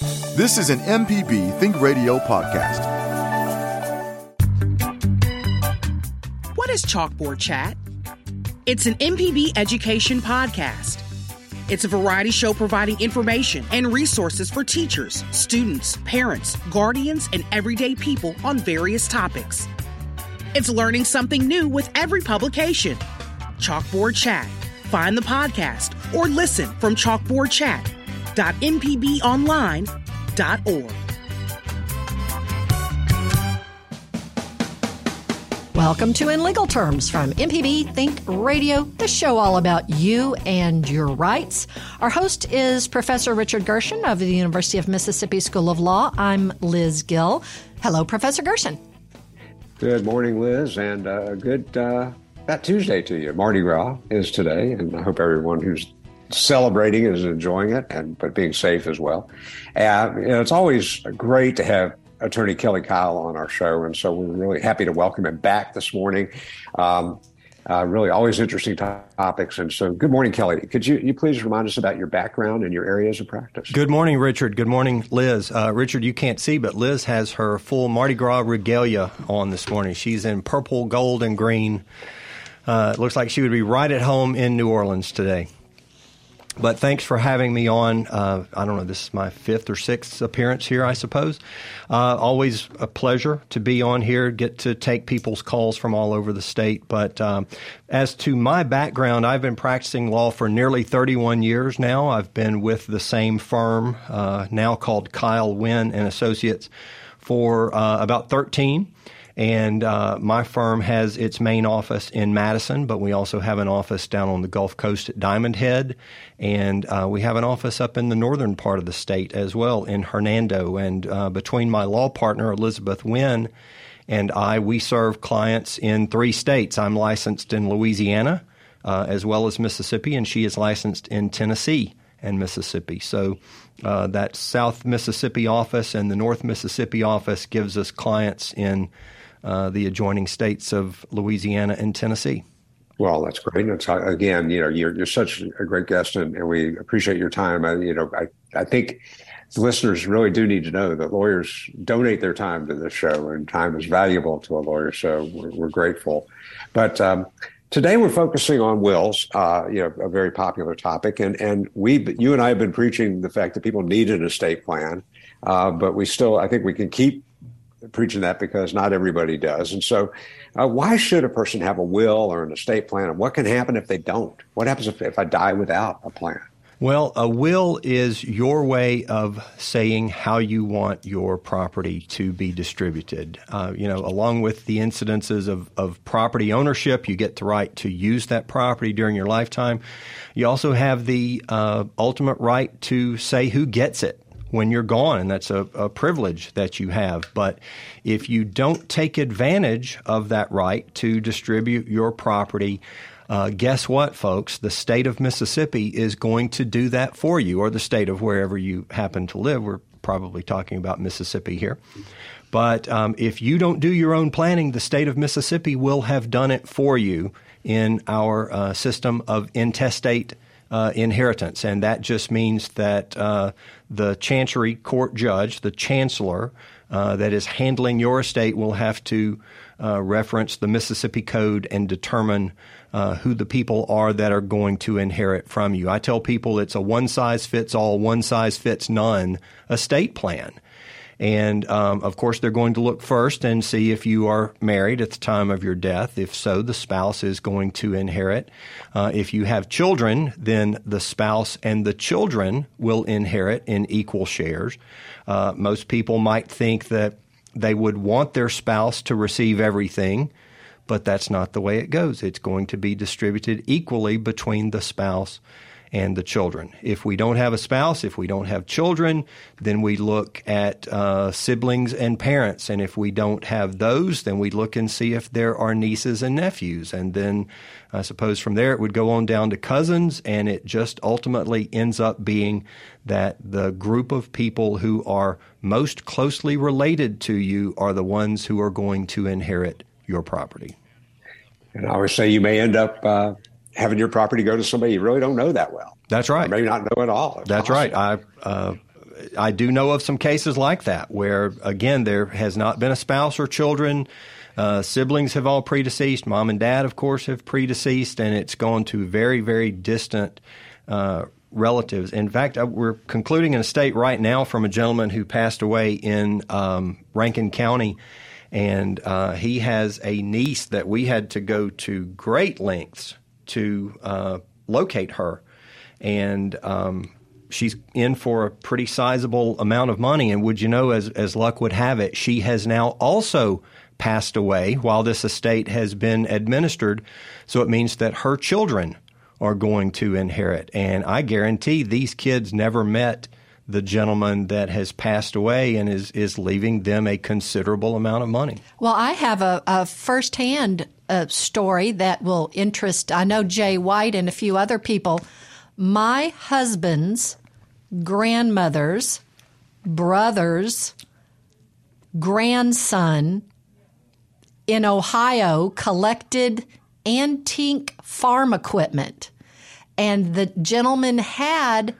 This is an MPB Think Radio podcast. What is Chalkboard Chat? It's an MPB education podcast. It's a variety show providing information and resources for teachers, students, parents, guardians, and everyday people on various topics. It's learning something new with every publication. Chalkboard Chat. Find the podcast or listen from chalkboardchat.mpbonline.org. Welcome to In Legal Terms from MPB Think Radio, the show all about you and your rights. Our host is Professor Richard Gershon of the University of Mississippi School of Law. I'm Liz Gill. Hello, Professor Gershon. Good morning, Liz, and uh, good uh, that Tuesday to you. Mardi Gras is today, and I hope everyone who's celebrating is enjoying it and but being safe as well. And you know, it's always great to have Attorney Kelly Kyle on our show, and so we're really happy to welcome him back this morning. Um, uh, really, always interesting topics. And so, good morning, Kelly. Could you, you please remind us about your background and your areas of practice? Good morning, Richard. Good morning, Liz. Uh, Richard, you can't see, but Liz has her full Mardi Gras regalia on this morning. She's in purple, gold, and green. Uh, it looks like she would be right at home in New Orleans today. But thanks for having me on. Uh, I don't know, this is my fifth or sixth appearance here, I suppose. Uh, always a pleasure to be on here, get to take people's calls from all over the state. But um, as to my background, I've been practicing law for nearly 31 years now. I've been with the same firm, uh, now called Kyle Wynn and Associates, for uh, about 13. And uh, my firm has its main office in Madison, but we also have an office down on the Gulf Coast at Diamondhead. And uh, we have an office up in the northern part of the state as well in Hernando. And uh, between my law partner, Elizabeth Wynn, and I, we serve clients in three states. I'm licensed in Louisiana uh, as well as Mississippi, and she is licensed in Tennessee and Mississippi. So uh, that South Mississippi office and the North Mississippi office gives us clients in uh, the adjoining states of Louisiana and Tennessee. Well, that's great. It's, uh, again, you know, you're, you're such a great guest, and, and we appreciate your time. I, you know, I, I think the listeners really do need to know that lawyers donate their time to this show, and time is valuable to a lawyer. So we're, we're grateful. But um, today we're focusing on wills, uh, you know, a very popular topic, and and we, you and I have been preaching the fact that people need an estate plan, uh, but we still, I think, we can keep preaching that because not everybody does. And so, uh, why should a person have a will or an estate plan? And what can happen if they don't? What happens if, if I die without a plan? Well, a will is your way of saying how you want your property to be distributed. Uh, you know, along with the incidences of, of property ownership, you get the right to use that property during your lifetime. You also have the uh, ultimate right to say who gets it when you're gone, and that's a, a, privilege that you have. But if you don't take advantage of that right to distribute your property, uh, guess what, folks? The state of Mississippi is going to do that for you, or the state of wherever you happen to live. We're probably talking about Mississippi here. But um, if you don't do your own planning, the state of Mississippi will have done it for you in our uh, system of intestate uh, inheritance. And that just means that uh, the Chancery Court judge, the chancellor uh, that is handling your estate, will have to uh, reference the Mississippi Code and determine uh, who the people are that are going to inherit from you. I tell people it's a one size fits all, one size fits none estate plan. And um, of course, they're going to look first and see if you are married at the time of your death. If so, the spouse is going to inherit. Uh, if you have children, then the spouse and the children will inherit in equal shares. Uh, most people might think that they would want their spouse to receive everything, but that's not the way it goes. It's going to be distributed equally between the spouse and the children. If we don't have a spouse, if we don't have children, then we look at uh, siblings and parents. And if we don't have those, then we look and see if there are nieces and nephews. And then I suppose from there it would go on down to cousins, and it just ultimately ends up being that the group of people who are most closely related to you are the ones who are going to inherit your property. And I always say you may end up uh, having your property go to somebody you really don't know that well. That's right. Or maybe not know at all. That's possible. right. I uh, I do know of some cases like that where, again, there has not been a spouse or children. Uh, siblings have all predeceased. Mom and dad, of course, have predeceased, and it's gone to very, very distant uh, relatives. In fact, uh, we're concluding an estate right now from a gentleman who passed away in um, Rankin County, and uh, he has a niece that we had to go to great lengths to uh, locate her, and um, she's in for a pretty sizable amount of money. And would you know, as as luck would have it, she has now also passed away while this estate has been administered. So it means that her children are going to inherit. And I guarantee these kids never met the gentleman that has passed away and is, is leaving them a considerable amount of money. Well, I have a, a firsthand uh, story that will interest, I know Jay White and a few other people. My husband's grandmother's brother's grandson in Ohio collected antique farm equipment. And the gentleman had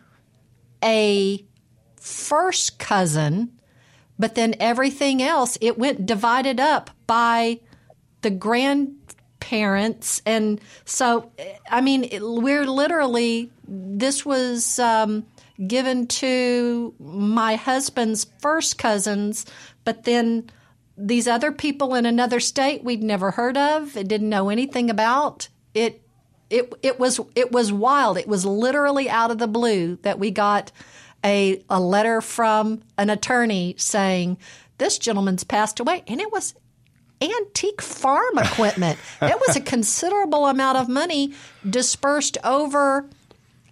a first cousin, but then everything else, it went divided up by the grandparents. And so, I mean, we're literally, this was um, given to my husband's first cousins, but then these other people in another state we'd never heard of, it didn't know anything about. It it it was it was wild. It was literally out of the blue that we got a a letter from an attorney saying this gentleman's passed away, and it was antique farm equipment. it was a considerable amount of money dispersed over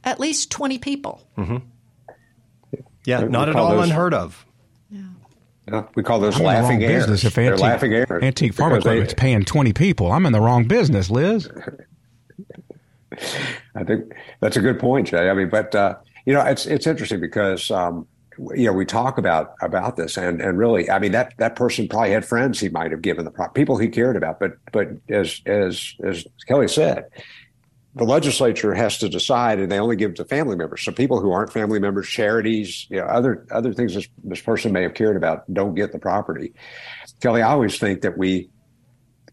at least twenty people. Mm-hmm. Yeah, not at all those, unheard of. Yeah, we call those I'm laughing in the wrong. Business if antique, They're laughing heirs. Antique farm equipment's they, paying 20 people. I'm in the wrong business, Liz. I think that's a good point, Jay. I mean, but uh, you know, it's it's interesting because um, you know we talk about about this, and and really, I mean that that person probably had friends he might have given the pro- people he cared about, but but as as as Kelly said, the legislature has to decide, and they only give it to family members. So people who aren't family members, charities, you know, other other things this, this person may have cared about don't get the property. Kelly, I always think that we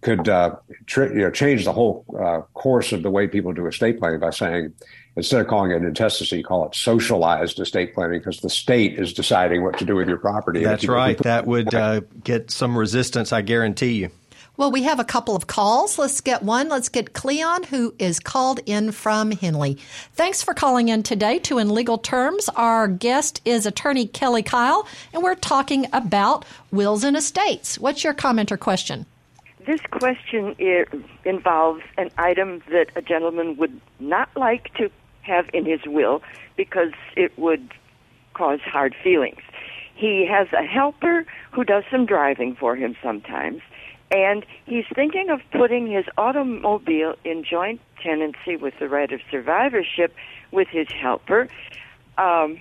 could uh, tr- you know, change the whole uh, course of the way people do estate planning by saying instead of calling it intestacy, you call it socialized estate planning because the state is deciding what to do with your property. That's right. That would uh, get some resistance, I guarantee you. Well, we have a couple of calls. Let's get one. Let's get Cleon, who is called in from Henley. Thanks for calling in today to In Legal Terms. Our guest is attorney Kelly Kyle, and we're talking about wills and estates. What's your comment or question? This question involves an item that a gentleman would not like to have in his will because it would cause hard feelings. He has a helper who does some driving for him sometimes and he's thinking of putting his automobile in joint tenancy with the right of survivorship with his helper um,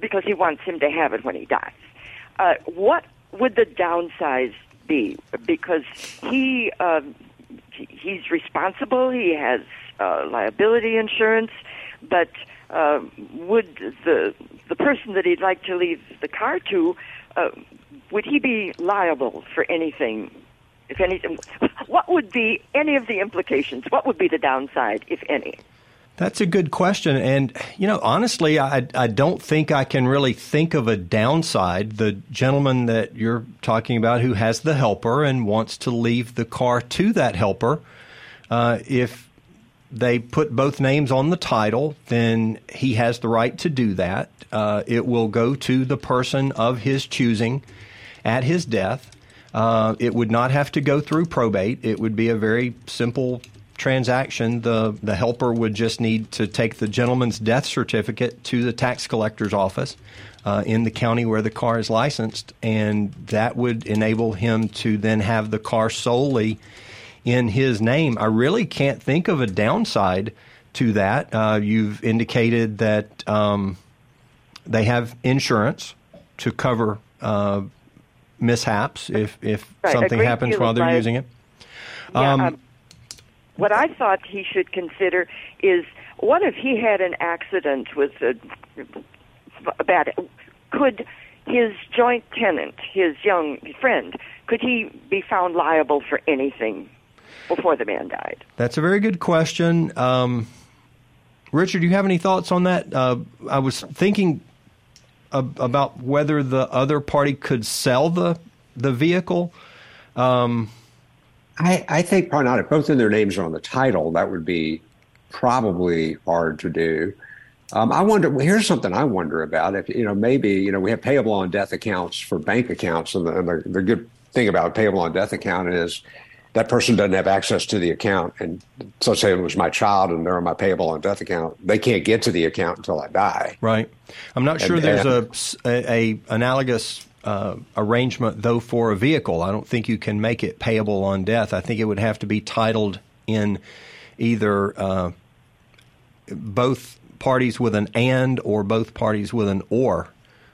because he wants him to have it when he dies. Uh, what would the downside be? Because he um, he's responsible, he has uh, liability insurance, but uh, would the the person that he'd like to leave the car to uh, would he be liable for anything if anything, what would be any of the implications? What would be the downside, if any? That's a good question. And, you know, honestly, I, I don't think I can really think of a downside. The gentleman that you're talking about who has the helper and wants to leave the car to that helper, uh, if they put both names on the title, then he has the right to do that. Uh, it will go to the person of his choosing at his death. Uh, it would not have to go through probate. It would be a very simple transaction. The the helper would just need to take the gentleman's death certificate to the tax collector's office uh, in the county where the car is licensed, and that would enable him to then have the car solely in his name. I really can't think of a downside to that. Uh, you've indicated that um, they have insurance to cover uh, mishaps if if right. something happens while they're using it. Yeah, um, um, what I thought he should consider is what if he had an accident with a, a bad could his joint tenant, his young friend, could he be found liable for anything before the man died? That's a very good question. Um, Richard, do you have any thoughts on that? Uh, I was thinking ab- about whether the other party could sell the the vehicle. Um, I, I think probably not. If both of their names are on the title, that would be probably hard to do. Um, I wonder. Well, here's something I wonder about. If you know, maybe you know, we have payable on death accounts for bank accounts, and the, and the, the good thing about payable on death account is that person doesn't have access to the account. And so, say it was my child, and they're on my payable on death account, they can't get to the account until I die. Right. I'm not sure And- there's a, a, a analogous uh, arrangement though for a vehicle. I don't think you can make it payable on death. I think it would have to be titled in either uh, both parties with an and or both parties with an or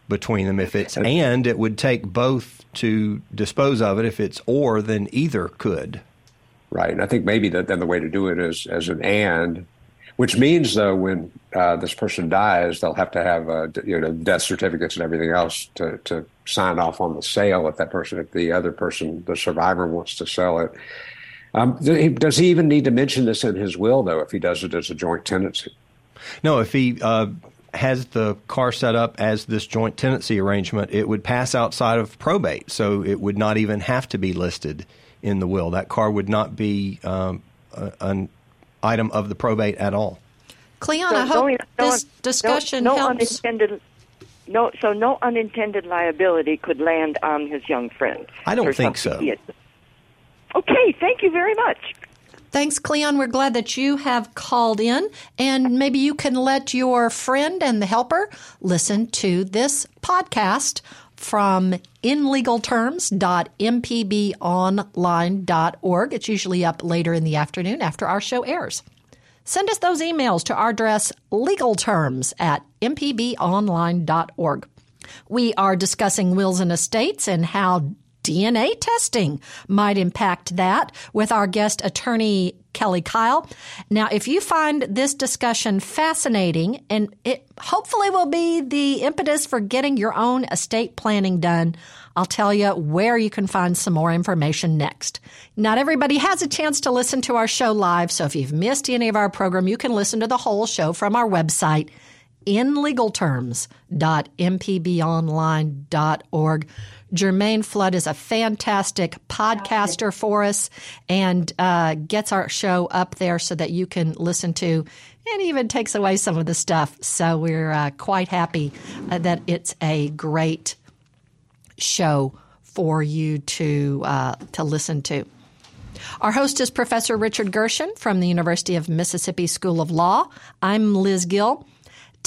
between them. If it's and, it would take both to dispose of it. If it's or, then either could. Right. And I think maybe that then the way to do it is as an and, which means though when uh, this person dies, they'll have to have uh, you know death certificates and everything else to to sign off on the sale if that person if the other person the survivor wants to sell it. Um, does he even need to mention this in his will though if he does it as a joint tenancy? No, if he uh, has the car set up as this joint tenancy arrangement, it would pass outside of probate, so it would not even have to be listed in the will. That car would not be um, a, an item of the probate at all. Cleon, I hope this discussion no, no helps. unintended. No, so no unintended liability could land on his young friend. I don't think so. Okay, thank you very much. Thanks, Cleon. We're glad that you have called in, and maybe you can let your friend and the helper listen to this podcast from inlegalterms.mpbonline.org. It's usually up later in the afternoon after our show airs. Send us those emails to our address legalterms at mpbonline.org. We are discussing wills and estates and how DNA testing might impact that with our guest attorney Kelly Kyle. Now, if you find this discussion fascinating and it hopefully will be the impetus for getting your own estate planning done, I'll tell you where you can find some more information next. Not everybody has a chance to listen to our show live, so if you've missed any of our program, you can listen to the whole show from our website inlegalterms.mpbonline.org. Jermaine Flood is a fantastic podcaster for us and uh, gets our show up there so that you can listen to and even takes away some of the stuff. So we're uh, quite happy uh, that it's a great show for you to uh, to listen to. Our host is Professor Richard Gershon from the University of Mississippi School of Law. I'm Liz Gill.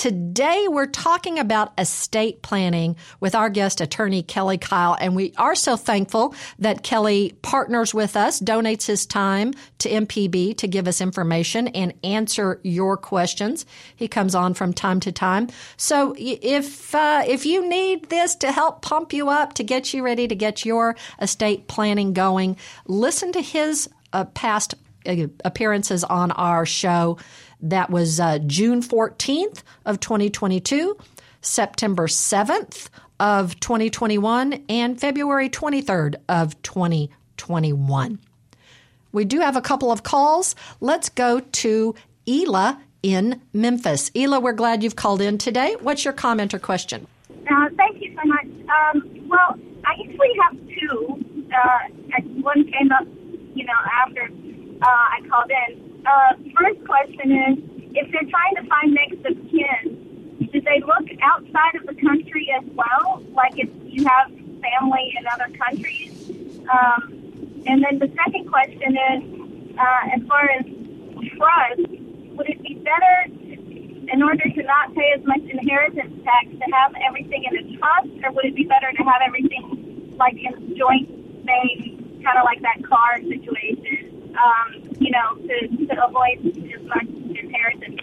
Today, we're talking about estate planning with our guest attorney, Kelly Kyle. And we are so thankful that Kelly partners with us, donates his time to MPB to give us information and answer your questions. He comes on from time to time. So if, uh, if you need this to help pump you up, to get you ready to get your estate planning going, listen to his uh, past uh, appearances on our show. That was uh, June 14th of 2022, September 7th of 2021, and February 23rd of 2021. We do have a couple of calls. Let's go to Ela in Memphis. Ela, we're glad you've called in today. What's your comment or question? Uh, thank you so much. Um, well, I actually have two. Uh, one came up, you know, after uh, I called in. Uh, first question is, if they're trying to find next of kin, do they look outside of the country as well? Like if you have family in other countries? Um, and then the second question is, uh, as far as trust, would it be better in order to not pay as much inheritance tax to have everything in a trust, or would it be better to have everything like in joint name, kind of like that car situation? Um, know, to, to avoid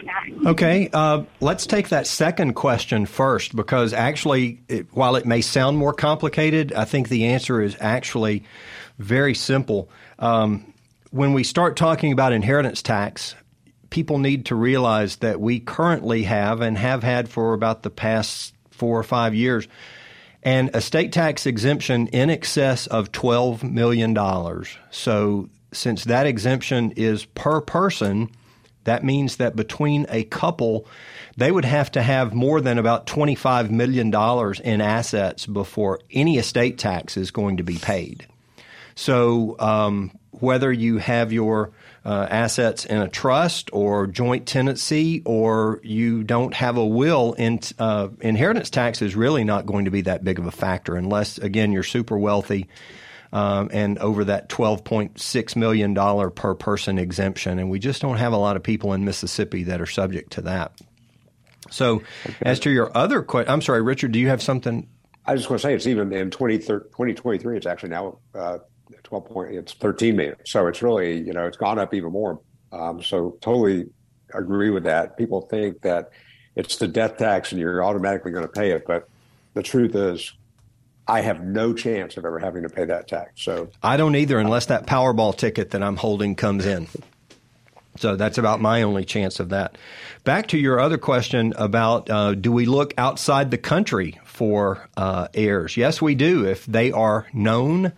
tax. Okay, uh, let's take that second question first because actually, it, while it may sound more complicated, I think the answer is actually very simple. Um, when we start talking about inheritance tax, people need to realize that we currently have and have had for about the past four or five years. And estate tax exemption in excess of $12 million. So, since that exemption is per person, that means that between a couple, they would have to have more than about $25 million in assets before any estate tax is going to be paid. So, um, whether you have your uh, assets in a trust or joint tenancy or you don't have a will, in, uh, inheritance tax is really not going to be that big of a factor unless, again, you're super wealthy um, and over that $12.6 million per person exemption. And we just don't have a lot of people in Mississippi that are subject to that. So, okay. as to your other question, I'm sorry, Richard, do you have something? I just want to say it's even in 2023, it's actually now uh, 12 point, it's 13 million. So it's really, you know, it's gone up even more. Um, so totally agree with that. People think that it's the death tax and you're automatically going to pay it. But the truth is, I have no chance of ever having to pay that tax. So I don't either, unless that Powerball ticket that I'm holding comes in. So that's about my only chance of that. Back to your other question about uh, do we look outside the country for uh, heirs? Yes, we do. If they are known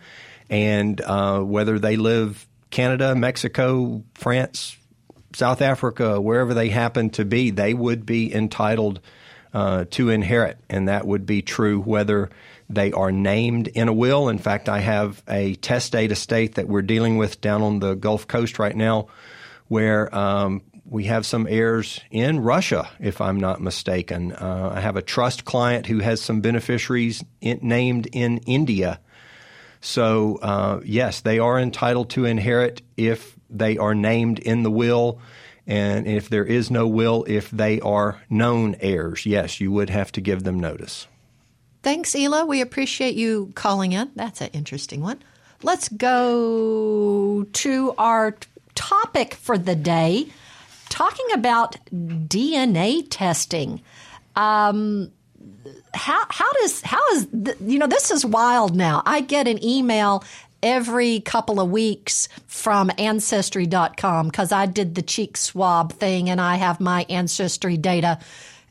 and uh, whether they live Canada, Mexico, France, South Africa, wherever they happen to be, they would be entitled uh, to inherit, and that would be true whether they are named in a will. In fact, I have a testate estate that we're dealing with down on the Gulf Coast right now where um, we have some heirs in Russia, if I'm not mistaken. Uh, I have a trust client who has some beneficiaries in, named in India. So, uh, yes, they are entitled to inherit if they are named in the will. And if there is no will, if they are known heirs, yes, you would have to give them notice. Thanks, Ela. We appreciate you calling in. That's an interesting one. Let's go to our topic for the day talking about DNA testing. Um, how how does how is you know this is wild now. I get an email every couple of weeks from ancestry.com because I did the cheek swab thing and I have my ancestry data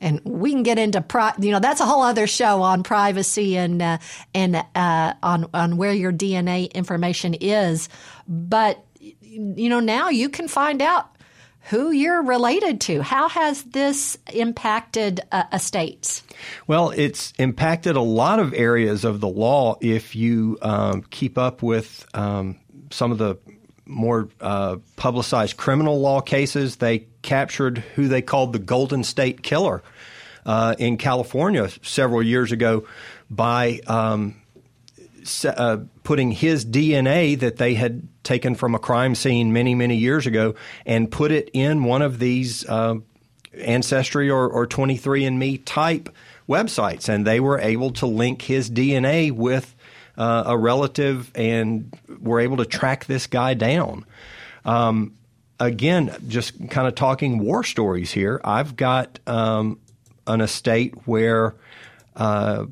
and we can get into pri- you know that's a whole other show on privacy and uh, and uh, on on where your DNA information is. But you know now you can find out who you're related to. How has this impacted uh, estates? Well, it's impacted a lot of areas of the law if you um, keep up with um, some of the more uh, publicized criminal law cases. They captured who they called the Golden State Killer uh, in California several years ago by um, uh, putting his DNA that they had taken from a crime scene many, many years ago and put it in one of these uh, Ancestry or, or 23andMe type websites. And they were able to link his DNA with uh, a relative and were able to track this guy down. Um, again, just kind of talking war stories here. I've got um, an estate where uh,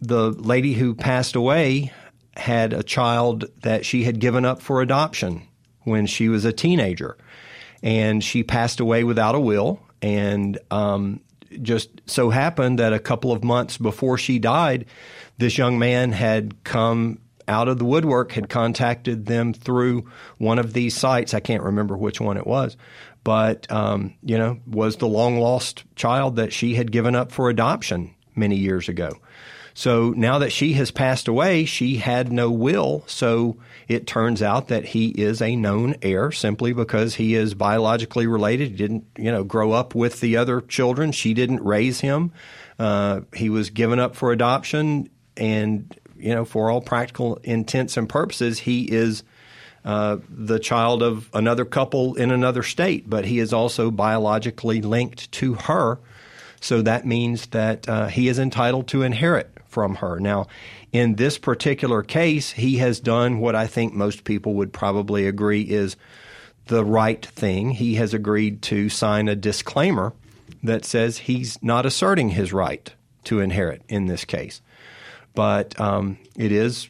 the lady who passed away had a child that she had given up for adoption when she was a teenager. And she passed away without a will. And um, just so happened that a couple of months before she died, this young man had come out of the woodwork, had contacted them through one of these sites. I can't remember which one it was, but um, you know, was the long lost child that she had given up for adoption many years ago. So now that she has passed away, she had no will. So it turns out that he is a known heir simply because he is biologically related. He didn't, you know, grow up with the other children. She didn't raise him. Uh, he was given up for adoption, and you know, for all practical intents and purposes, he is uh, the child of another couple in another state, but he is also biologically linked to her. So that means that uh, he is entitled to inherit from her. Now, in this particular case, he has done what I think most people would probably agree is the right thing. He has agreed to sign a disclaimer that says he's not asserting his right to inherit in this case. But um, it is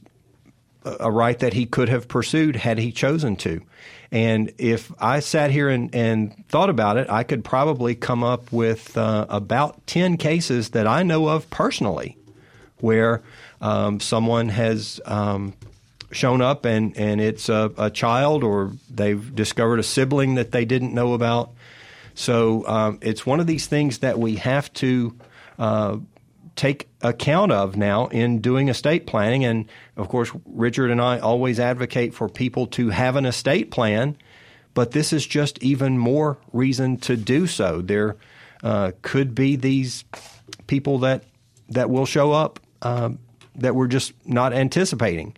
a right that he could have pursued had he chosen to. And if I sat here and, and thought about it, I could probably come up with uh, about 10 cases that I know of personally where um, someone has um, shown up and, and it's a, a, child or they've discovered a sibling that they didn't know about. So um, it's one of these things that we have to uh, take account of now in doing estate planning. And of course, Richard and I always advocate for people to have an estate plan, but this is just even more reason to do so. There uh, could be these people that that will show up uh, that we're just not anticipating.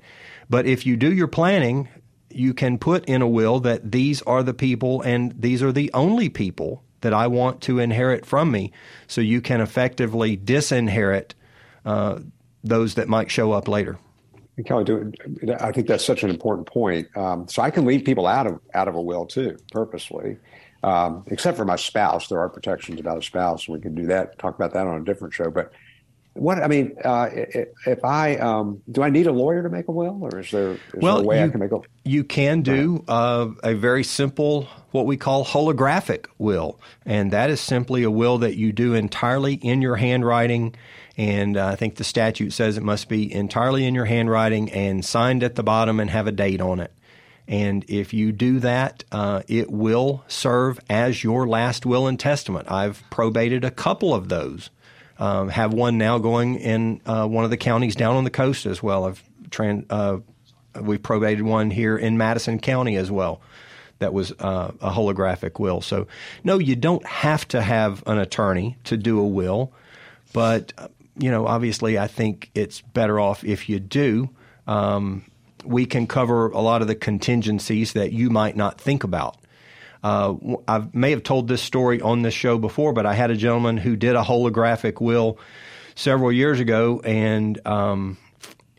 But if you do your planning, you can put in a will that these are the people and these are the only people that I want to inherit from me. So you can effectively disinherit uh, those that might show up later. And Kelly, do, I think that's such an important point. Um, so I can leave people out of out of a will too, purposely, um, except for my spouse. There are protections about a spouse, and we can do that. Talk about that on a different show. But what I mean, uh, if I um, do, I need a lawyer to make a will, or is there, is well, there a way you, I can make a? You can do uh, a very simple, what we call holographic will, and that is simply a will that you do entirely in your handwriting. And uh, I think the statute says it must be entirely in your handwriting and signed at the bottom and have a date on it. And if you do that, uh, it will serve as your last will and testament. I've probated a couple of those um, have one now going in uh, one of the counties down on the coast as well. I've tran- uh, we've probated one here in Madison County as well. That was uh, a holographic will. So, no, you don't have to have an attorney to do a will, but you know, obviously, I think it's better off if you do. Um, we can cover a lot of the contingencies that you might not think about. Uh, I may have told this story on this show before, but I had a gentleman who did a holographic will several years ago, and um,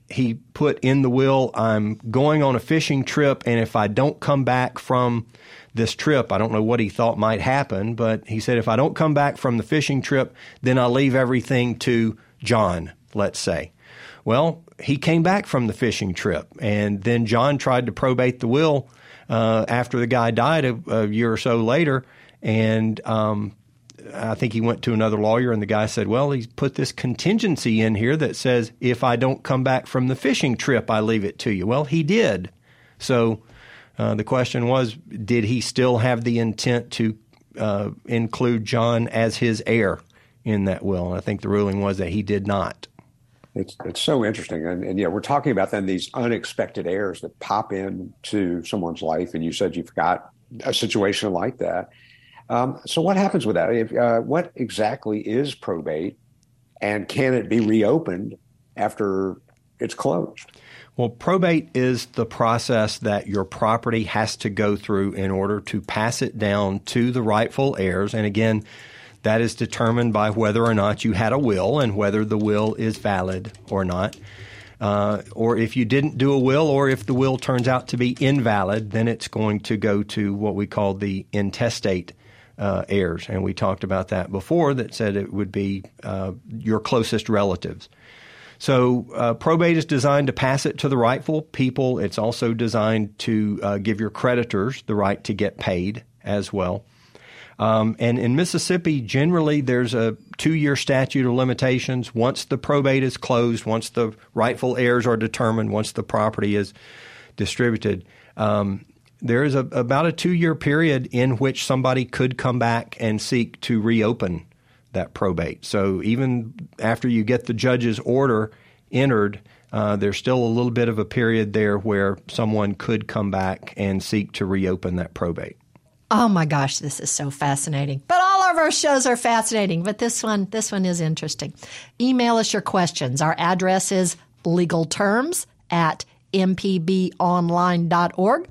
he put in the will, I'm going on a fishing trip, and if I don't come back from this trip, I don't know what he thought might happen, but he said, if I don't come back from the fishing trip, then I'll leave everything to John, let's say. Well, he came back from the fishing trip, and then John tried to probate the will uh, after the guy died a, a, year or so later, and um, I think he went to another lawyer, and the guy said, "Well, he's put this contingency in here that says if I don't come back from the fishing trip, I leave it to you." Well, he did. So uh, the question was, did he still have the intent to uh, include John as his heir in that will? And I think the ruling was that he did not. It's it's so interesting, and, and yeah, we're talking about then these unexpected heirs that pop into someone's life, and you said you've got a situation like that. Um, so what happens with that? If, uh, what exactly is probate, and can it be reopened after it's closed? Well, probate is the process that your property has to go through in order to pass it down to the rightful heirs, and again that is determined by whether or not you had a will and whether the will is valid or not. Uh, or if you didn't do a will, or if the will turns out to be invalid, then it's going to go to what we call the intestate uh, heirs. And we talked about that before, that said it would be uh, your closest relatives. So uh, probate is designed to pass it to the rightful people. It's also designed to uh, give your creditors the right to get paid as well. Um, and in Mississippi, generally, there's a two year statute of limitations. Once the probate is closed, once the rightful heirs are determined, once the property is distributed, um, there is a, about a two year period in which somebody could come back and seek to reopen that probate. So even after you get the judge's order entered, uh, there's still a little bit of a period there where someone could come back and seek to reopen that probate. Oh my gosh, this is so fascinating. But all of our shows are fascinating, but this one this one is interesting. Email us your questions. Our address is legalterms at mpbonline.org.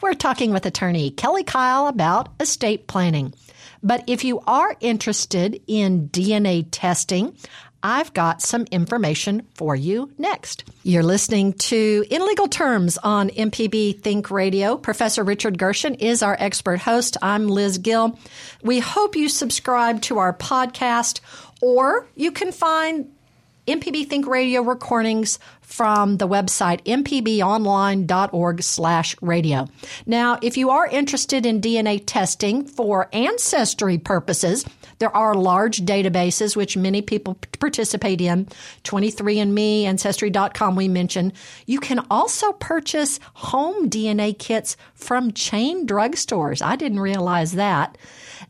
We're talking with attorney Kelly Kyle about estate planning. But if you are interested in DNA testing, I've got some information for you next. You're listening to In Legal Terms on MPB Think Radio. Professor Richard Gershon is our expert host. I'm Liz Gill. We hope you subscribe to our podcast, or you can find MPB Think Radio recordings from the website mpbonline.org slash radio. Now, if you are interested in DNA testing for ancestry purposes, there are large databases which many people participate in. 23andMe, Ancestry.com, we mentioned. You can also purchase home DNA kits from chain drugstores. I didn't realize that.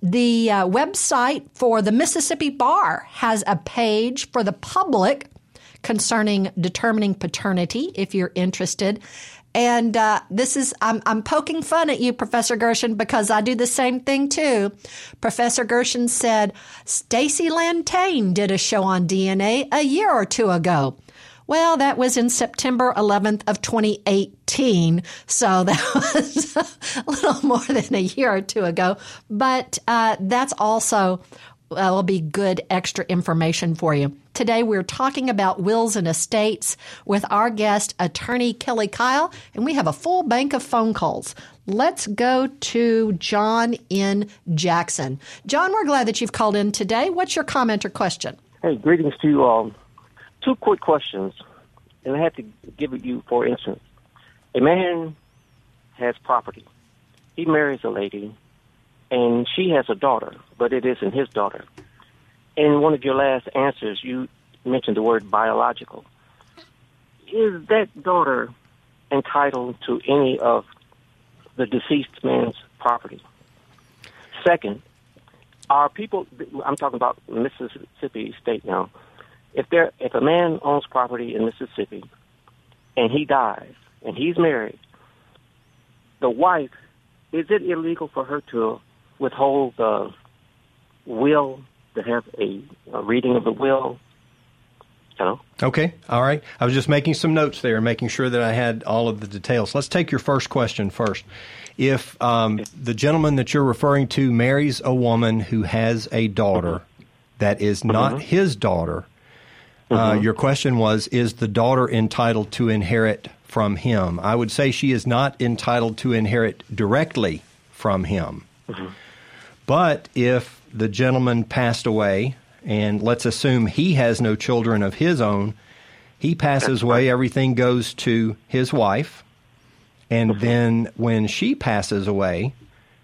The uh, website for the Mississippi Bar has a page for the public concerning determining paternity if you're interested. And uh, this is, I'm, I'm poking fun at you, Professor Gershon, because I do the same thing too. Professor Gershon said Stacy Lantane did a show on DNA a year or two ago. Well, that was in September 11th of 2018, so that was a little more than a year or two ago. But uh, that's also will be good extra information for you. Today we're talking about wills and estates with our guest, attorney Kelly Kyle, and we have a full bank of phone calls. Let's go to John in Jackson. John, we're glad that you've called in today. What's your comment or question? Hey, greetings to you all. Two quick questions, and I have to give it you for instance. A man has property. He marries a lady, and she has a daughter, but it isn't his daughter. In one of your last answers, you mentioned the word biological. Is that daughter entitled to any of the deceased man's property? Second, are people? I'm talking about Mississippi State now. If there, if a man owns property in Mississippi, and he dies, and he's married, the wife, is it illegal for her to withhold the will to have a, a reading of the will? Hello? Okay, all right. I was just making some notes there, making sure that I had all of the details. Let's take your first question first. If um, the gentleman that you're referring to marries a woman who has a daughter that is not Mhm. his daughter, uh, Mhm. your question was Is the daughter entitled to inherit from him? I would say she is not entitled to inherit directly from him. But if the gentleman passed away, and let's assume he has no children of his own, he passes away, everything goes to his wife. And then when she passes away,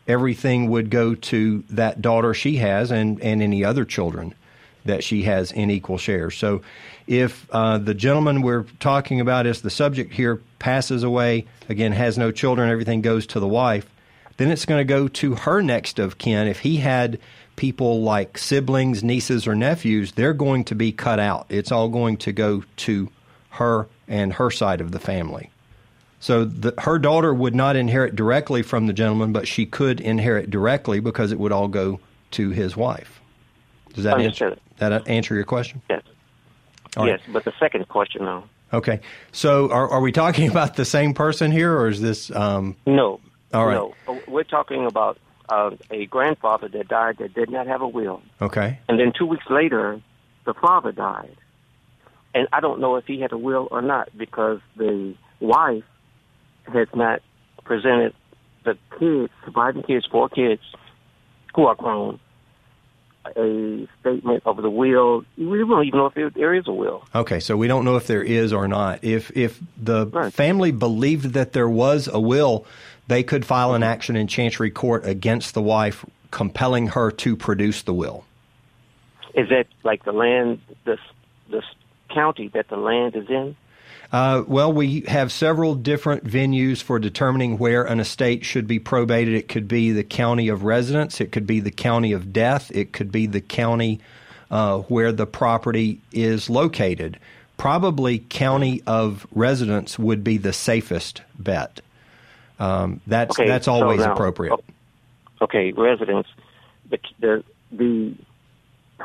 everything would go to that daughter she has and, and any other children that she has in equal shares. So if uh, the gentleman we're talking about as the subject here passes away, again, has no children, everything goes to the wife, then it's going to go to her next of kin. If he had people like siblings, nieces, or nephews, they're going to be cut out. It's all going to go to her and her side of the family. So the, her daughter would not inherit directly from the gentleman, but she could inherit directly because it would all go to his wife. Does that answer that answer your question? Yes. All right. yes, but the second question, though. Okay. So are, are we talking about the same person here, or is this? Um, No. All right. No. We're talking about uh, a grandfather that died that did not have a will. okay. And then two weeks later, the father died. And I don't know if he had a will or not because the wife has not presented the kids, surviving kids, four kids who are grown, a statement of the will. We don't even know if there, there is a will. Okay, so we don't know if there is or not. If if the Right. family believed that there was a will, they could file an mm-hmm. action in Chancery Court against the wife, compelling her to produce the will. Is that like the land, this this county that the land is in? Uh, well, we have several different venues for determining where an estate should be probated. It could be the county of residence, it could be the county of death, it could be the county uh, where the property is located. Probably county of residence would be the safest bet. Um, that's Okay, that's so always now- appropriate. Okay, residence. The the the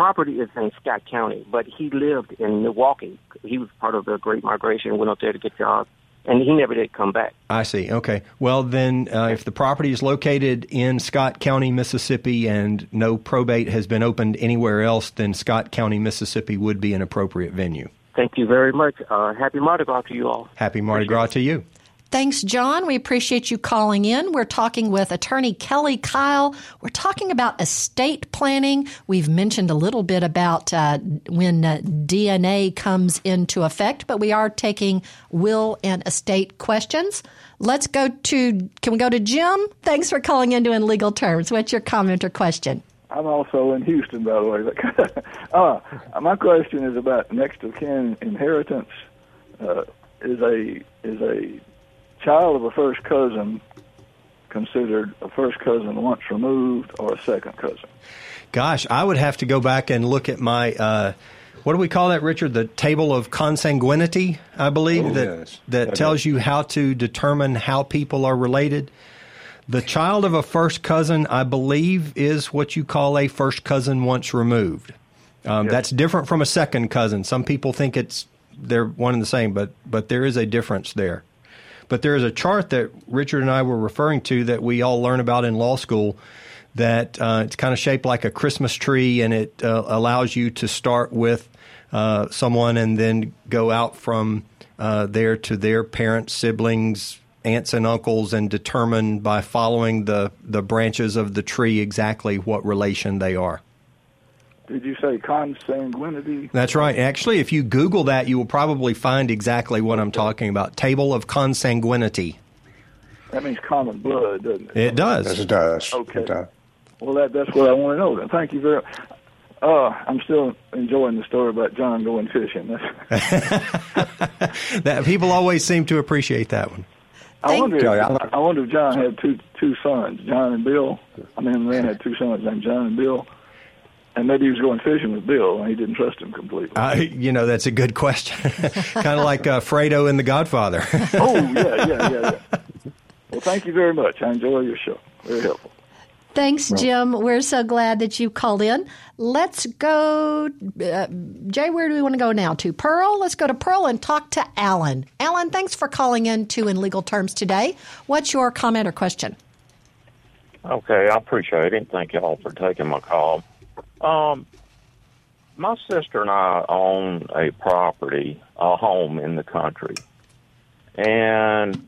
property is in Scott County, but he lived in Milwaukee. He was part of the Great Migration, went up there to get jobs, and he never did come back. I see. Okay. Well, then, uh, if the property is located in Scott County, Mississippi, and no probate has been opened anywhere else, then Scott County, Mississippi would be an appropriate venue. Thank you very much. Uh, happy Mardi Gras to you all. Happy Mardi Gras to you. Thanks, John. We appreciate you calling in. We're talking with attorney Kelly Kyle. We're talking about estate planning. We've mentioned a little bit about uh, when uh, DNA comes into effect, but we are taking will and estate questions. Let's go to, can we go to Jim? Thanks for calling into In Legal Terms. What's your comment or question? I'm also in Houston, by the way. uh, my question is about next of kin inheritance. Uh, is a is a child of a first cousin considered a first cousin once removed or a second cousin? Gosh, I would have to go back and look at my. Uh, what do we call that, Richard? The table of consanguinity, I believe, Oh, that yes. that Okay. tells you how to determine how people are related. The child of a first cousin, I believe, is what you call a first cousin once removed. Um, That's different from a second cousin. Some people think it's they're one and the same, but but there is a difference there. But there is a chart that Richard and I were referring to that we all learn about in law school. That uh, it's kind of shaped like a Christmas tree, and it uh, allows you to start with uh, someone and then go out from uh, there to their parents, siblings, aunts, and uncles, and determine by following the the branches of the tree exactly what relation they are. Did you say consanguinity? That's right. Actually, if you Google that, you will probably find exactly what I'm talking about. Table of consanguinity. That means common blood, doesn't it? It does. Yes, it does. Okay. It does. Well, that that's what I want to know. Then, thank you very. Uh, I'm still enjoying the story about John going fishing. That people always seem to appreciate that one. I wonder. If, I- I wonder if John had two two sons, John and Bill. I mean, the man had two sons named John and Bill, and maybe he was going fishing with Bill, and he didn't trust him completely. I, you know, that's a good question. kind of like uh, Fredo in The Godfather. oh yeah, yeah, yeah, yeah. Well, thank you very much. I enjoy your show. Very helpful. Thanks, Jim. We're so glad that you called in. Let's go, uh, Jay. Where do we want to go now? To Pearl. Let's go to Pearl and talk to Alan. Alan, thanks for calling in to In Legal Terms today. What's your comment or question? Okay, I appreciate it. Thank y'all for taking my call. Um, my sister and I own a property, a home in the country, and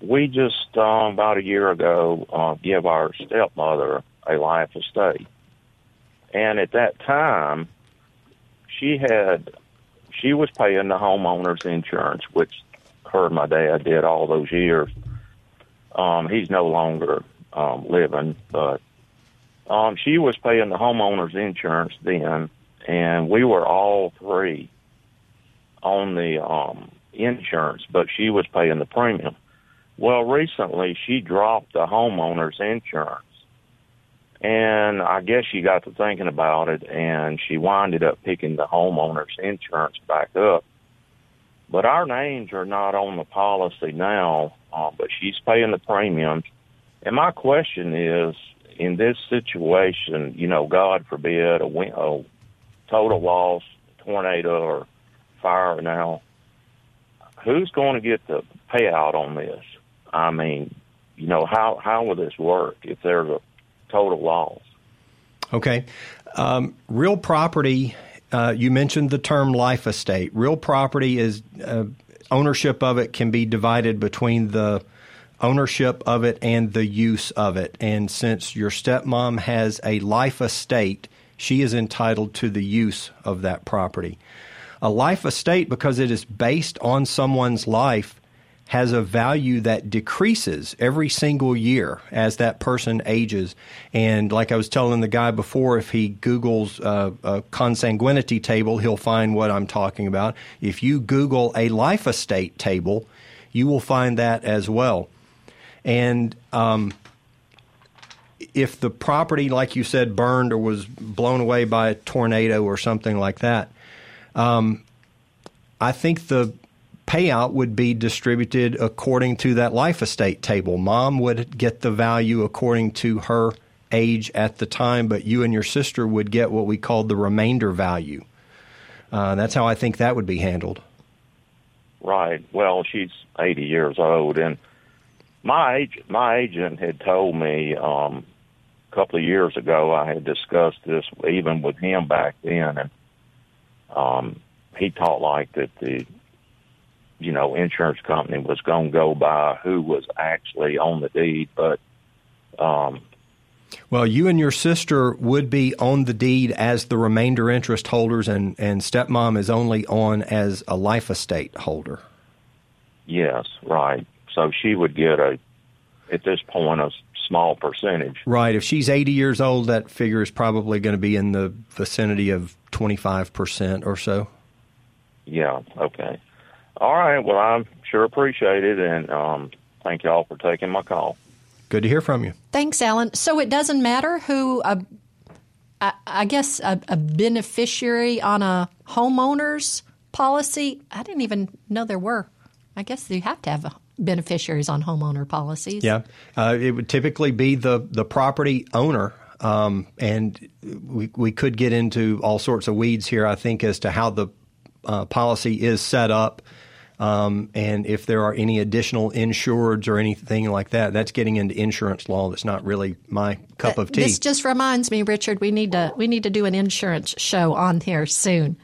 we just um, about a year ago uh, give our stepmother a life estate. And at that time, she had she was paying the homeowner's insurance, which her and my dad did all those years. Um, he's no longer um, living, but um, she was paying the homeowner's insurance then, and we were all three on the um, insurance, but she was paying the premium. Well, recently she dropped the homeowner's insurance, and I guess she got to thinking about it, and she winded up picking the homeowner's insurance back up. But our names are not on the policy now, uh, but she's paying the premiums. And my question is, in this situation, you know, God forbid, a, a total loss, tornado, or fire now, who's going to get the payout on this? I mean, you know, how how will this work if there's a total loss? Okay. Um, real property, uh, you mentioned the term life estate. Real property is uh, ownership of it can be divided between the ownership of it and the use of it. And since your stepmom has a life estate, she is entitled to the use of that property. A life estate, because it is based on someone's life, has a value that decreases every single year as that person ages. And like I was telling the guy before, if he Googles uh, a consanguinity table, he'll find what I'm talking about. If you Google a life estate table, you will find that as well. And um, if the property, like you said, burned or was blown away by a tornado or something like that, um, I think the payout would be distributed according to that life estate table. Mom would get the value according to her age at the time, but you and your sister would get what we called the remainder value. Uh, that's how I think that would be handled. Right. Well, she's 80 years old, and my agent, my agent had told me um, a couple of years ago. I had discussed this even with him back then, and um, he thought like that the you know, insurance company was going to go by who was actually on the deed, but um, well, you and your sister would be on the deed as the remainder interest holders, and, and stepmom is only on as a life estate holder. Yes, right. So she would get a, at this point, a small percentage. Right. If she's 80 years old, that figure is probably going to be in the vicinity of 25% or so. Yeah, okay. All right. Well, I sure appreciate it, and um, thank you all for taking my call. Good to hear from you. Thanks, Alan. So it doesn't matter who, uh, I, I, guess, a, a, beneficiary on a homeowner's policy. I didn't even know there were. I guess you have to have beneficiaries on homeowner policies. Yeah, uh, it would typically be the the property owner. Um, and we, we could get into all sorts of weeds here, I think, as to how the uh, policy is set up um, and if there are any additional insureds or anything like that, that's getting into insurance law. That's not really my cup of tea. This just reminds me, Richard, we need to we need to do an insurance show on here soon.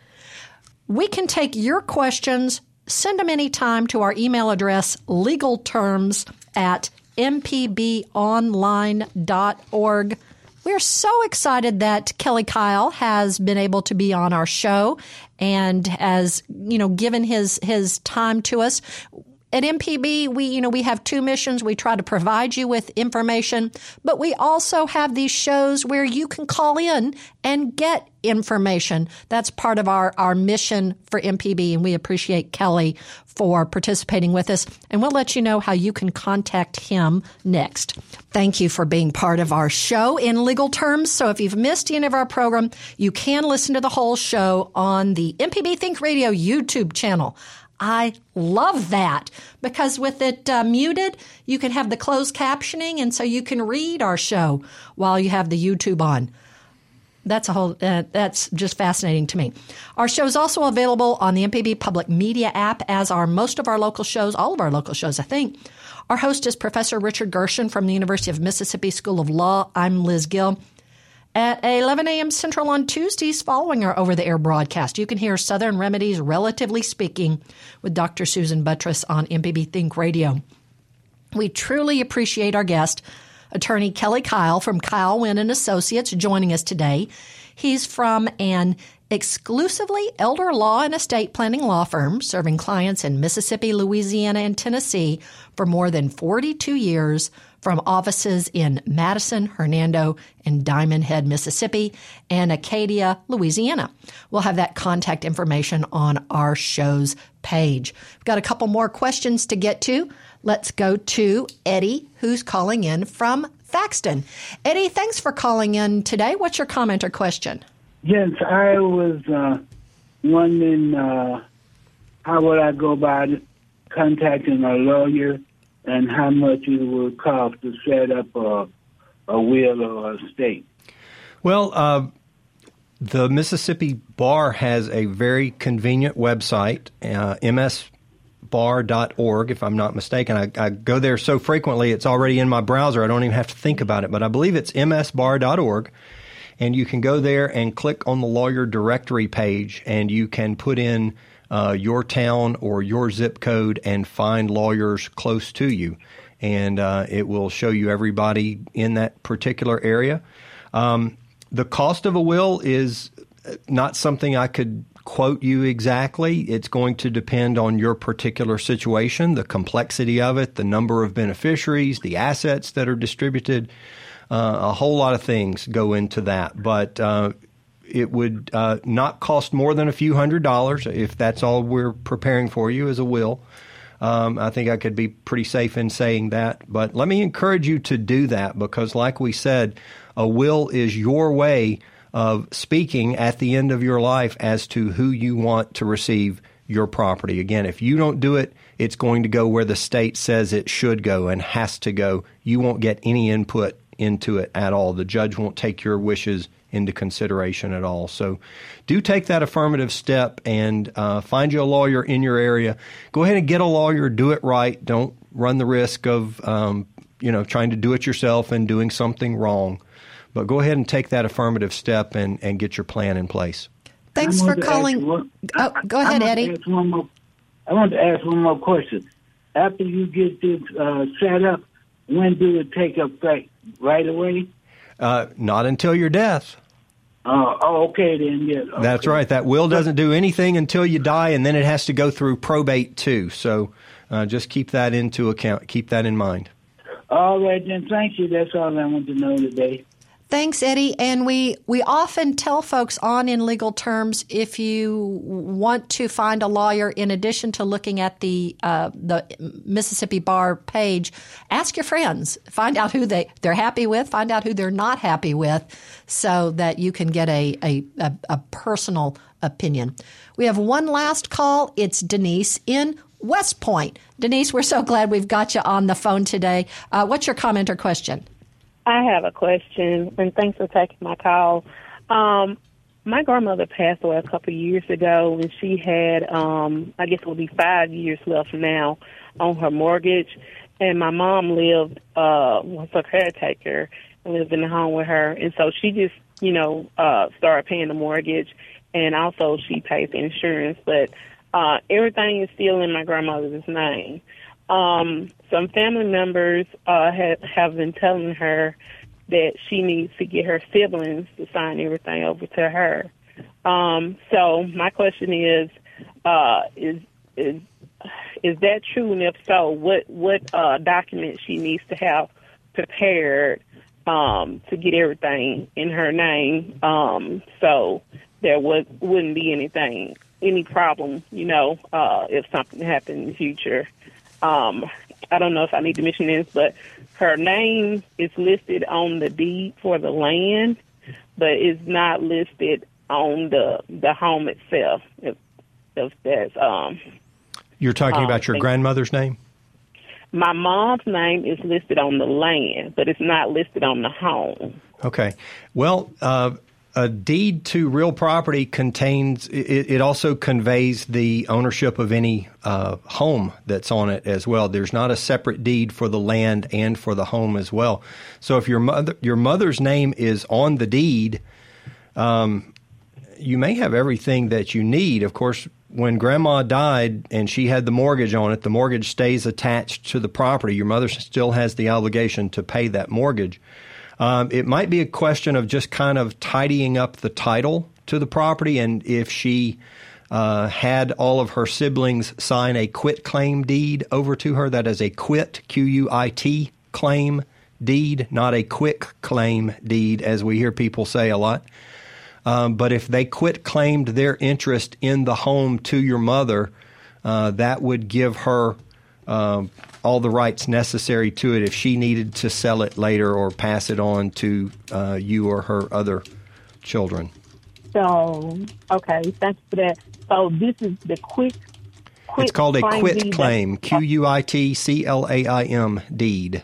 We can take your questions. Send them anytime to our email address, legalterms at mpbonline.org. We're so excited that Kelly Kyle has been able to be on our show and has, you know, given his his time to us at MPB, we, you know, we have two missions. We try to provide you with information, but we also have these shows where you can call in and get information. That's part of our, our mission for MPB, and we appreciate Kelly for participating with us. And we'll let you know how you can contact him next. Thank you for being part of our show in legal terms. So if you've missed any of our program, you can listen to the whole show on the MPB Think Radio YouTube channel. I love that because with it uh, muted, you can have the closed captioning, and so you can read our show while you have the YouTube on. That's a whole. Uh, that's just fascinating to me. Our show is also available on the MPB Public Media app, as are most of our local shows, all of our local shows, I think. Our host is Professor Richard Gershon from the University of Mississippi School of Law. I'm Liz Gill. At 11 a.m. Central on Tuesdays following our over the air broadcast, you can hear Southern Remedies Relatively Speaking with Dr. Susan Buttross on MPB Think Radio. We truly appreciate our guest, attorney Kelly Kyle from Kyle Wynn and Associates, joining us today. He's from an exclusively elder law and estate planning law firm serving clients in Mississippi, Louisiana, and Tennessee for more than 42 years from offices in Madison, Hernando, and Diamondhead, Mississippi, and Acadia, Louisiana. We'll have that contact information on our show's page. We've got a couple more questions to get to. Let's go to Eddie, who's calling in from Thaxton. Eddie, thanks for calling in today. What's your comment or question? Yes, I was uh, wondering uh, how would I go about contacting a lawyer and how much it would cost to set up a, a will or a estate? Well, uh, the Mississippi Bar has a very convenient website, uh, msbar.org, if I'm not mistaken. I, I, go there so frequently, it's already in my browser. I don't even have to think about it, but I believe it's msbar.org. And you can go there and click on the lawyer directory page, and you can put in uh, your town or your zip code and find lawyers close to you. And uh, it will show you everybody in that particular area. Um, the cost of a will is not something I could quote you exactly. It's going to depend on your particular situation, the complexity of it, the number of beneficiaries, the assets that are distributed. Uh, a whole lot of things go into that. But uh, it would uh, not cost more than a few hundred dollars if that's all we're preparing for you as a will. Um, I think I could be pretty safe in saying that. But let me encourage you to do that because, like we said, a will is your way of speaking at the end of your life as to who you want to receive your property. Again, if you don't do it, it's going to go where the state says it should go and has to go. You won't get any input into it at all. The judge won't take your wishes into consideration at all. So do take that affirmative step and uh, find you a lawyer in your area. Go ahead and get a lawyer, do it right. Don't run the risk of, um, you know, trying to do it yourself and doing something wrong. But go ahead and take that affirmative step and, and get your plan in place. Thanks for calling. One, oh, go ahead, I Eddie. More, I want to ask one more question. After you get this uh, set up, when do it take effect? Right away? Uh, not until your death. Uh, oh, okay then. Yeah, Okay. That's right. That will doesn't do anything until you die, and then it has to go through probate too. So uh, just keep that into account. Keep that in mind. All right then. Thank you. That's all I want to know today. Thanks, Eddie. And we, we often tell folks on in legal terms if you want to find a lawyer, in addition to looking at the uh, the Mississippi Bar page, ask your friends, find out who they they're happy with, find out who they're not happy with, so that you can get a a, a, a personal opinion. We have one last call. It's Denise in West Point. Denise, we're so glad we've got you on the phone today. Uh, what's your comment or question? I have a question, and thanks for taking my call. Um, my grandmother passed away a couple of years ago, and she had, um, I guess it will be five years left now on her mortgage. And my mom lived, uh, was a caretaker and lived in the home with her. And so she just, you know, uh, started paying the mortgage, and also she pays the insurance. But uh, everything is still in my grandmother's name. Um, some family members uh, have, have been telling her that she needs to get her siblings to sign everything over to her. Um, so my question is, uh, is is is that true? And if so, what what uh, documents she needs to have prepared um, to get everything in her name, um, so there would wouldn't be anything any problem, you know, uh, if something happened in the future. Um, I don't know if I need to mention this, but her name is listed on the deed for the land, but it's not listed on the the home itself. If, if that's um. You're talking um, about your grandmother's name. My mom's name is listed on the land, but it's not listed on the home. Okay. Well, uh, a deed to real property contains it, it also conveys the ownership of any uh, home that's on it as well. There's not a separate deed for the land and for the home as well. So if your mother your mother's name is on the deed, um, you may have everything that you need. Of course, when grandma died and she had the mortgage on it, the mortgage stays attached to the property. Your mother still has the obligation to pay that mortgage. Um, it might be a question of just kind of tidying up the title to the property, and if she uh, had all of her siblings sign a quit claim deed over to her, that is a quit Q U I T claim deed, not a quick claim deed, as we hear people say a lot. Um, but if they quit claimed their interest in the home to your mother, uh, that would give her uh, all the rights necessary to it if she needed to sell it later or pass it on to uh, you or her other children. So, okay, thanks for that. So this is the quick. quick it's called a quit claim. Q U I T C L A I M deed.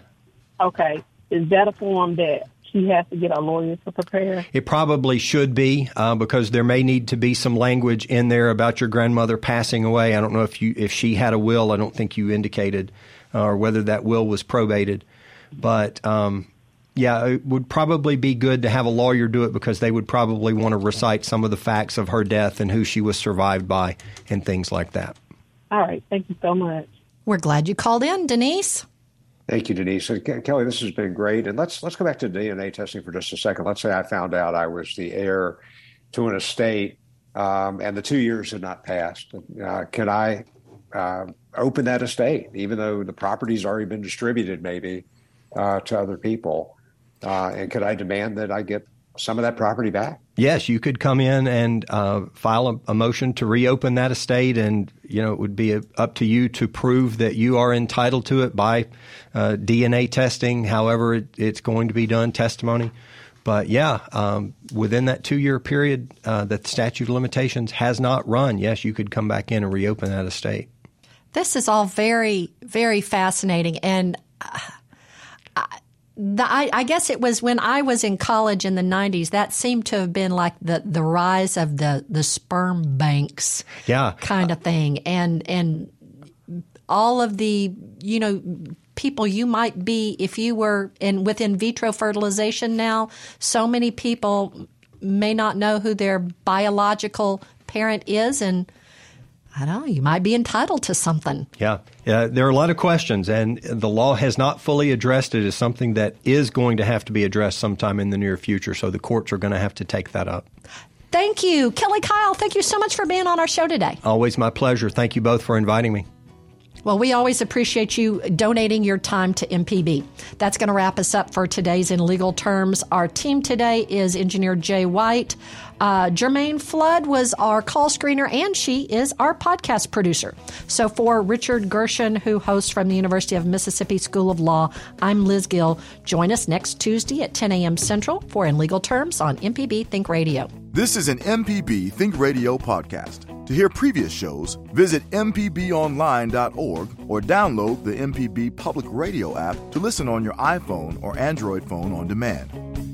Okay, is that a form that she has to get a lawyer to prepare? It probably should be uh, because there may need to be some language in there about your grandmother passing away. I don't know if you if she had a will. I don't think you indicated or whether that will was probated. But um, yeah, it would probably be good to have a lawyer do it because they would probably want to recite some of the facts of her death and who she was survived by and things like that. All right. Thank you so much. We're glad you called in, Denise. Thank you, Denise. And Kelly, this has been great. And let's let's go back to DNA testing for just a second. Let's say I found out I was the heir to an estate, um, and the two years had not passed. Uh, can I uh, open that estate, even though the property's already been distributed, maybe uh, to other people? Uh, and could I demand that I get some of that property back? Yes, you could come in and uh, file a, a, motion to reopen that estate, and you know it would be a, up to you to prove that you are entitled to it by uh, DNA testing, however it, it's going to be done, testimony. But yeah, um, within that two-year period uh, that the statute of limitations has not run, yes, you could come back in and reopen that estate. This is all very, very fascinating. And uh, the, I, I, guess it was when I was in college in the 90s, that seemed to have been like the, the rise of the, the sperm banks yeah. kind of thing. And, and all of the, you know, people you might be if you were in with in vitro fertilization now, so many people may not know who their biological parent is and I know you might be entitled to something. Yeah, uh, there are a lot of questions, and the law has not fully addressed it as something that is going to have to be addressed sometime in the near future. So the courts are going to have to take that up. Thank you, Kelly Kyle. Thank you so much for being on our show today. Always my pleasure. Thank you both for inviting me. Well, we always appreciate you donating your time to MPB. That's going to wrap us up for today's In Legal Terms. Our team today is engineer Jay White. Uh, Jermaine Flood was our call screener, and she is our podcast producer. So, for Richard Gershon, who hosts from the University of Mississippi School of Law, I'm Liz Gill. Join us next Tuesday at 10 a.m. Central for In Legal Terms on MPB Think Radio. This is an MPB Think Radio podcast. To hear previous shows, visit MPBOnline.org or download the MPB Public Radio app to listen on your iPhone or Android phone on demand.